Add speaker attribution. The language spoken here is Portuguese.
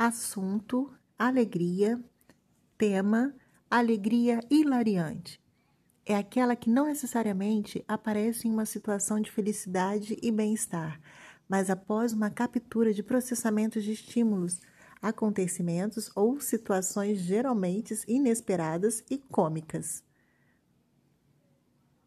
Speaker 1: assunto, alegria, tema, alegria hilariante. É aquela que não necessariamente aparece em uma situação de felicidade e bem-estar, mas após uma captura de processamentos de estímulos, acontecimentos ou situações geralmente inesperadas e cômicas.